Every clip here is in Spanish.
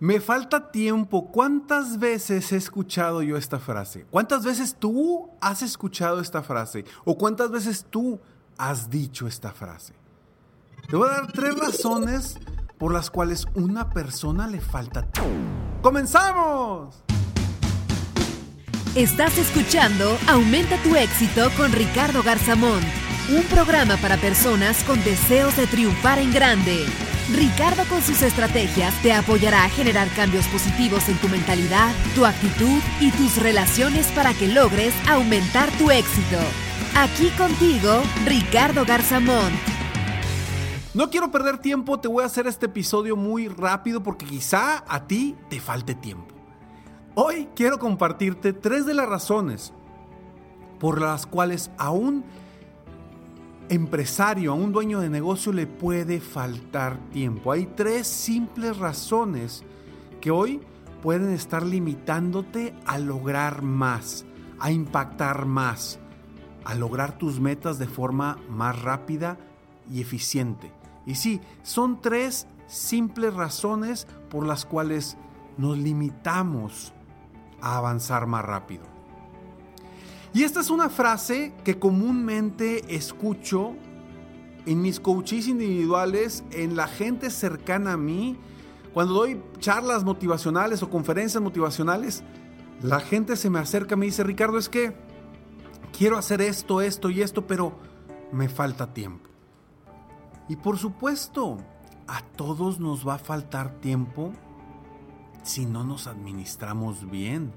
Me falta tiempo. ¿Cuántas veces he escuchado yo esta frase? ¿Cuántas veces tú has escuchado esta frase? ¿O cuántas veces tú has dicho esta frase? Te voy a dar tres razones por las cuales una persona le falta tiempo. ¡Comenzamos! Estás escuchando Aumenta tu éxito con Ricardo Garzamón, un programa para personas con deseos de triunfar en grande. Ricardo con sus estrategias te apoyará a generar cambios positivos en tu mentalidad, tu actitud y tus relaciones para que logres aumentar tu éxito. Aquí contigo, Ricardo Garzamón. No quiero perder tiempo, te voy a hacer este episodio muy rápido porque quizá a ti te falte tiempo. Hoy quiero compartirte tres de las razones por las cuales aún empresario, a un dueño de negocio le puede faltar tiempo. Hay tres simples razones que hoy pueden estar limitándote a lograr más, a impactar más, a lograr tus metas de forma más rápida y eficiente. Y sí, son tres simples razones por las cuales nos limitamos a avanzar más rápido. Y esta es una frase que comúnmente escucho en mis coaches individuales, en la gente cercana a mí, cuando doy charlas motivacionales o conferencias motivacionales, la gente se me acerca y me dice, Ricardo, es que quiero hacer esto, esto y esto, pero me falta tiempo. Y por supuesto, a todos nos va a faltar tiempo si no nos administramos bien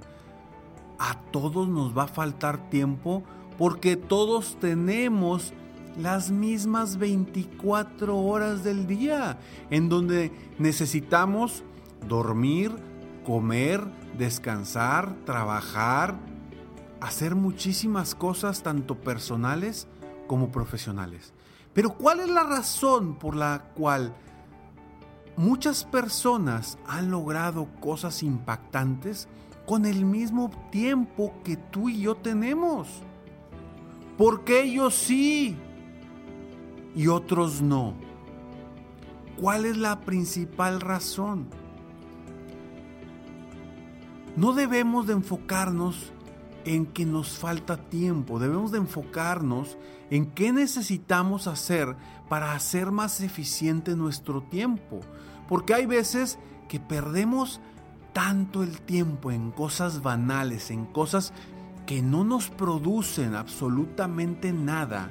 a todos nos va a faltar tiempo porque todos tenemos las mismas 24 horas del día en donde necesitamos dormir, comer, descansar, trabajar, hacer muchísimas cosas tanto personales como profesionales. Pero ¿cuál es la razón por la cual muchas personas han logrado cosas impactantes con el mismo tiempo que tú y yo tenemos. Porque ellos sí y otros no? ¿Cuál es la principal razón? No debemos de enfocarnos en que nos falta tiempo, debemos de enfocarnos en qué necesitamos hacer para hacer más eficiente nuestro tiempo. Porque hay veces que perdemos tanto el tiempo en cosas banales, en cosas que no nos producen absolutamente nada.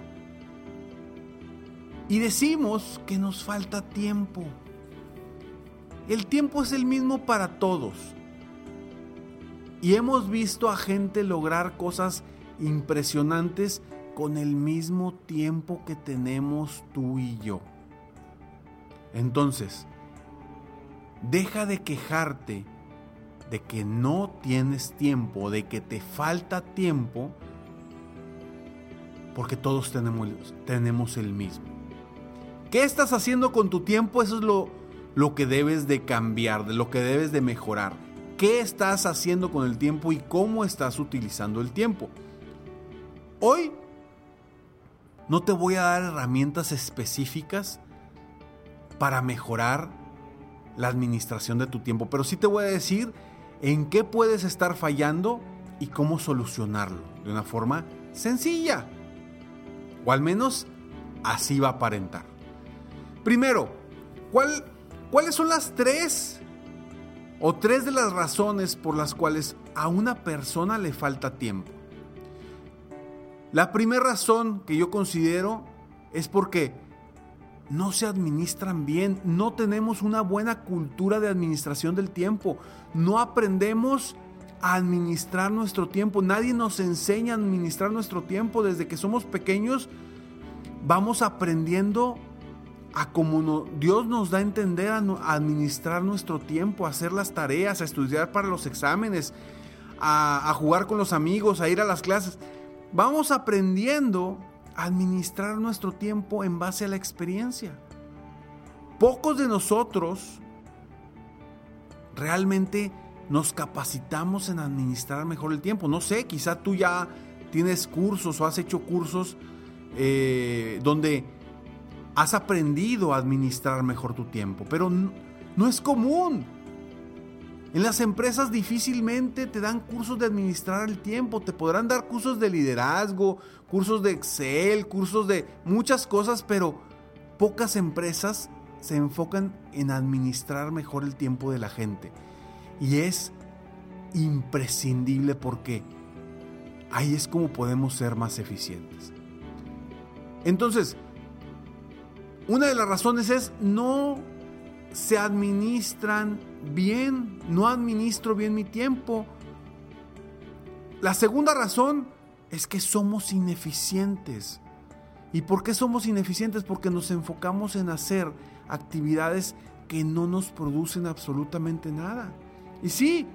Y decimos que nos falta tiempo. El tiempo es el mismo para todos. Y hemos visto a gente lograr cosas impresionantes con el mismo tiempo que tenemos tú y yo. Entonces, deja de quejarte de que no tienes tiempo, de que te falta tiempo, porque todos tenemos, tenemos el mismo. ¿Qué estás haciendo con tu tiempo? Eso es lo, lo que debes de cambiar, de lo que debes de mejorar. ¿Qué estás haciendo con el tiempo y cómo estás utilizando el tiempo? Hoy no te voy a dar herramientas específicas para mejorar la administración de tu tiempo, pero sí te voy a decir en qué puedes estar fallando y cómo solucionarlo de una forma sencilla. O al menos así va a aparentar. Primero, ¿cuáles son las tres o tres de las razones por las cuales a una persona le falta tiempo. La primera razón que yo considero es porque no se administran bien, no tenemos una buena cultura de administración del tiempo, no aprendemos a administrar nuestro tiempo, nadie nos enseña a administrar nuestro tiempo desde que somos pequeños, vamos aprendiendo a como Dios nos da a entender a, administrar nuestro tiempo, a hacer las tareas, a estudiar para los exámenes, a, a jugar con los amigos, a ir a las clases. Vamos aprendiendo administrar nuestro tiempo en base a la experiencia. Pocos de nosotros realmente nos capacitamos en administrar mejor el tiempo. No sé, quizá tú ya tienes cursos o has hecho cursos eh, donde has aprendido a administrar mejor tu tiempo, pero no, es común. En las empresas difícilmente te dan cursos de administrar el tiempo, te podrán dar cursos de liderazgo, cursos de Excel, cursos de muchas cosas, pero pocas empresas se enfocan en administrar mejor el tiempo de la gente. Y es imprescindible porque ahí es como podemos ser más eficientes. Entonces, una de las razones es no se administran bien, no administro bien mi tiempo. La segunda razón es que somos ineficientes. ¿Y por qué somos ineficientes? Porque nos enfocamos en hacer actividades que no nos producen absolutamente nada. Y sí,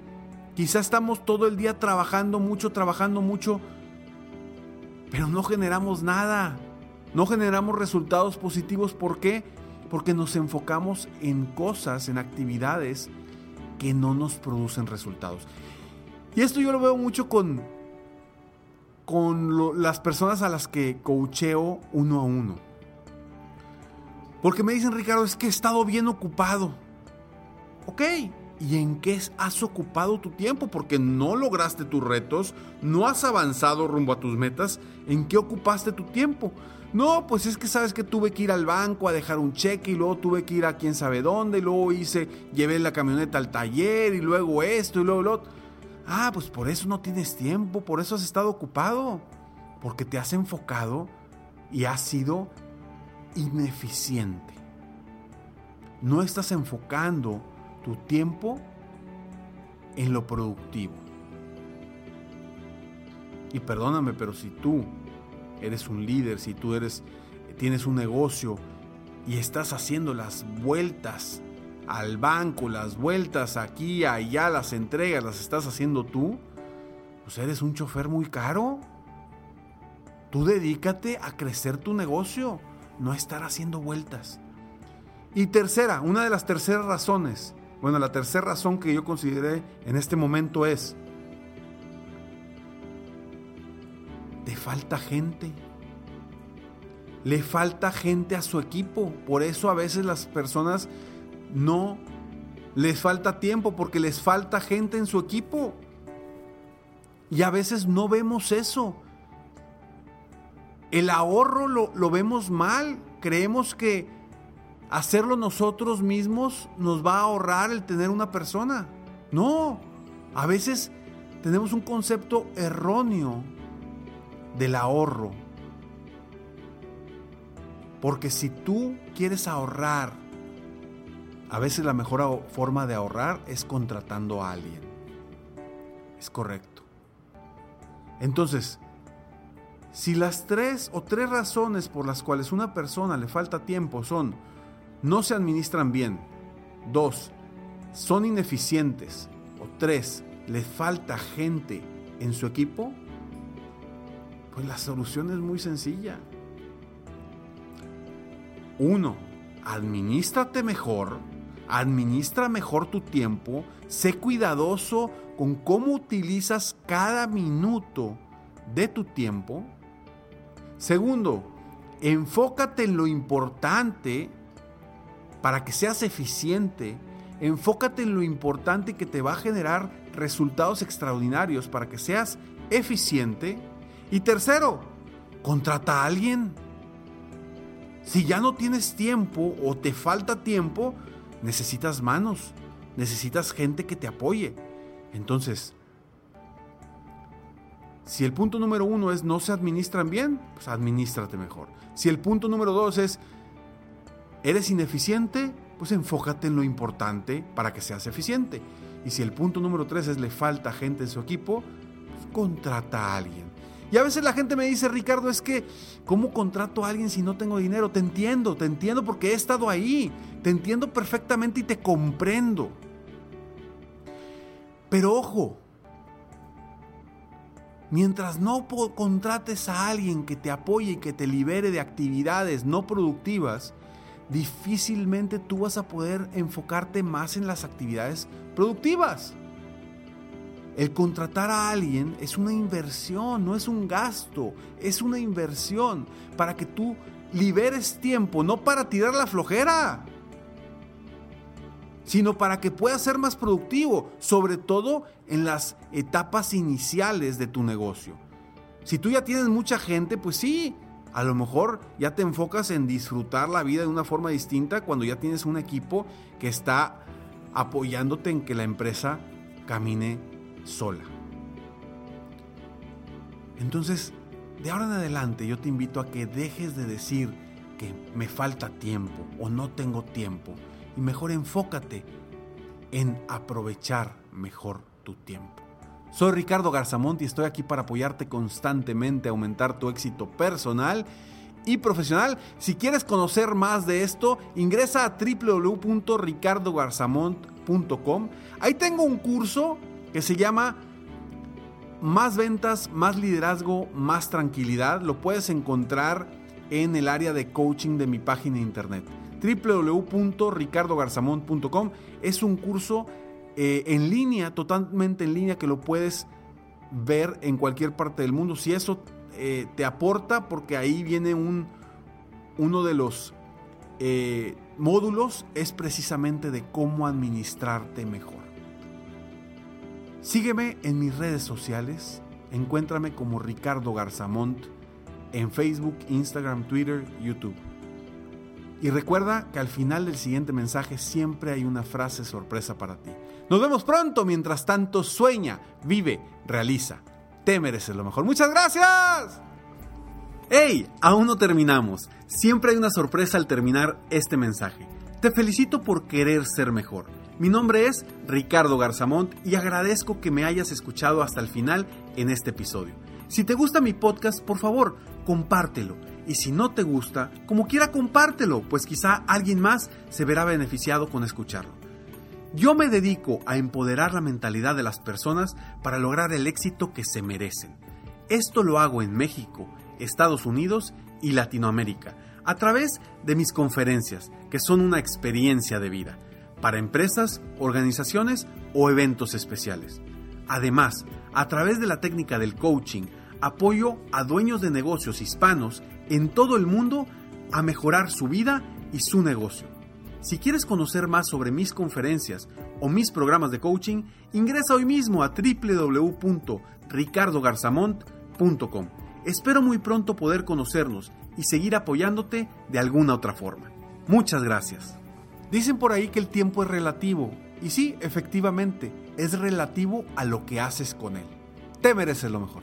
quizás estamos todo el día trabajando mucho, trabajando mucho, pero no generamos nada. No generamos resultados positivos. ¿Por qué? Porque nos enfocamos en cosas, en actividades que no nos producen resultados. Y esto yo lo veo mucho con, con las personas a las que coacheo uno a uno. Porque me dicen, Ricardo, es que he estado bien ocupado. Ok, ¿y en qué has ocupado tu tiempo? Porque no lograste tus retos, no has avanzado rumbo a tus metas. ¿En qué ocupaste tu tiempo? No, pues es que sabes que tuve que ir al banco a dejar un cheque y luego tuve que ir a quién sabe dónde y luego hice, llevé la camioneta al taller y luego esto y luego lo otro. Ah, pues por eso no tienes tiempo, por eso has estado ocupado, porque te has enfocado y has sido ineficiente. No estás enfocando tu tiempo en lo productivo. Y perdóname, pero si tú eres un líder, si tú eres tienes un negocio y estás haciendo las vueltas al banco, las vueltas aquí, allá, las entregas, las estás haciendo tú, pues eres un chofer muy caro. Tú dedícate a crecer tu negocio, no a estar haciendo vueltas. Y tercera, una de las terceras razones, bueno, la tercera razón que yo consideré en este momento es, le falta gente. Le falta gente a su equipo. Por eso a veces las personas no les falta tiempo porque les falta gente en su equipo. Y a veces no vemos eso. El ahorro lo, lo, vemos mal. Creemos que hacerlo nosotros mismos nos va a ahorrar el tener una persona. No. A veces tenemos un concepto erróneo del ahorro. Porque si tú quieres ahorrar, a veces la mejor forma de ahorrar es contratando a alguien. Es correcto. Entonces, si las tres o tres razones por las cuales una persona le falta tiempo son no se administran bien, dos, son ineficientes. O tres, le falta gente en su equipo, pues la solución es muy sencilla. Uno, administrate mejor, administra mejor tu tiempo, sé cuidadoso con cómo utilizas cada minuto de tu tiempo. Segundo, enfócate en lo importante para que seas eficiente. Enfócate en lo importante que te va a generar resultados extraordinarios para que seas eficiente. Y tercero, contrata a alguien. Si ya no tienes tiempo o te falta tiempo, necesitas manos. necesitas gente que te apoye. Entonces, si el punto número uno es no se administran bien, pues administrate mejor. Si el punto número dos es eres ineficiente, pues enfócate en lo importante para que seas eficiente. Y si el punto número tres es le falta gente en su equipo, pues contrata a alguien. Y a veces la gente me dice, Ricardo, es que, ¿cómo contrato a alguien si no tengo dinero? Te entiendo, te entiendo porque he estado ahí, te entiendo perfectamente y te comprendo. Pero ojo, mientras no contrates a alguien que te apoye y que te libere de actividades no productivas, difícilmente tú vas a poder enfocarte más en las actividades productivas. El contratar a alguien es una inversión, no es un gasto, es una inversión para que tú liberes tiempo, no para tirar la flojera, sino para que puedas ser más productivo, sobre todo en las etapas iniciales de tu negocio. Si tú ya tienes mucha gente, pues sí, a lo mejor ya te enfocas en disfrutar la vida de una forma distinta cuando ya tienes un equipo que está apoyándote en que la empresa camine sola. Entonces, de ahora en adelante yo te invito a que dejes de decir que me falta tiempo o no tengo tiempo y mejor enfócate en aprovechar mejor tu tiempo. Soy Ricardo Garzamont y estoy aquí para apoyarte constantemente a aumentar tu éxito personal y profesional. Si quieres conocer más de esto, ingresa a www.ricardogarzamont.com. Ahí tengo un curso que se llama Más ventas, más liderazgo, más tranquilidad. Lo puedes encontrar en el área de coaching de mi página de internet www.ricardogarzamont.com. Es un curso eh, en línea, totalmente en línea, que lo puedes ver en cualquier parte del mundo. Si eso eh, te aporta, porque ahí viene un, uno de los eh, módulos, es precisamente de cómo administrarte mejor. Sígueme en mis redes sociales, encuéntrame como Ricardo Garzamont en Facebook, Instagram, Twitter, YouTube. Y recuerda que al final del siguiente mensaje siempre hay una frase sorpresa para ti. Nos vemos pronto, mientras tanto sueña, vive, realiza. Te mereces lo mejor. Muchas gracias. ¡Hey! Aún no terminamos. Siempre hay una sorpresa al terminar este mensaje. Te felicito por querer ser mejor. Mi nombre es Ricardo Garzamont y agradezco que me hayas escuchado hasta el final en este episodio. Si te gusta mi podcast, por favor, compártelo. Y si no te gusta, como quiera compártelo, pues quizá alguien más se verá beneficiado con escucharlo. Yo me dedico a empoderar la mentalidad de las personas para lograr el éxito que se merecen. Esto lo hago en México, Estados Unidos y Latinoamérica, a través de mis conferencias, que son una experiencia de vida para empresas, organizaciones o eventos especiales. Además, a través de la técnica del coaching, apoyo a dueños de negocios hispanos en todo el mundo a mejorar su vida y su negocio. Si quieres conocer más sobre mis conferencias o mis programas de coaching, ingresa hoy mismo a www.ricardogarzamont.com. Espero muy pronto poder conocernos y seguir apoyándote de alguna otra forma. Muchas gracias. Dicen por ahí que el tiempo es relativo. Y sí, efectivamente, es relativo a lo que haces con él. Te mereces lo mejor.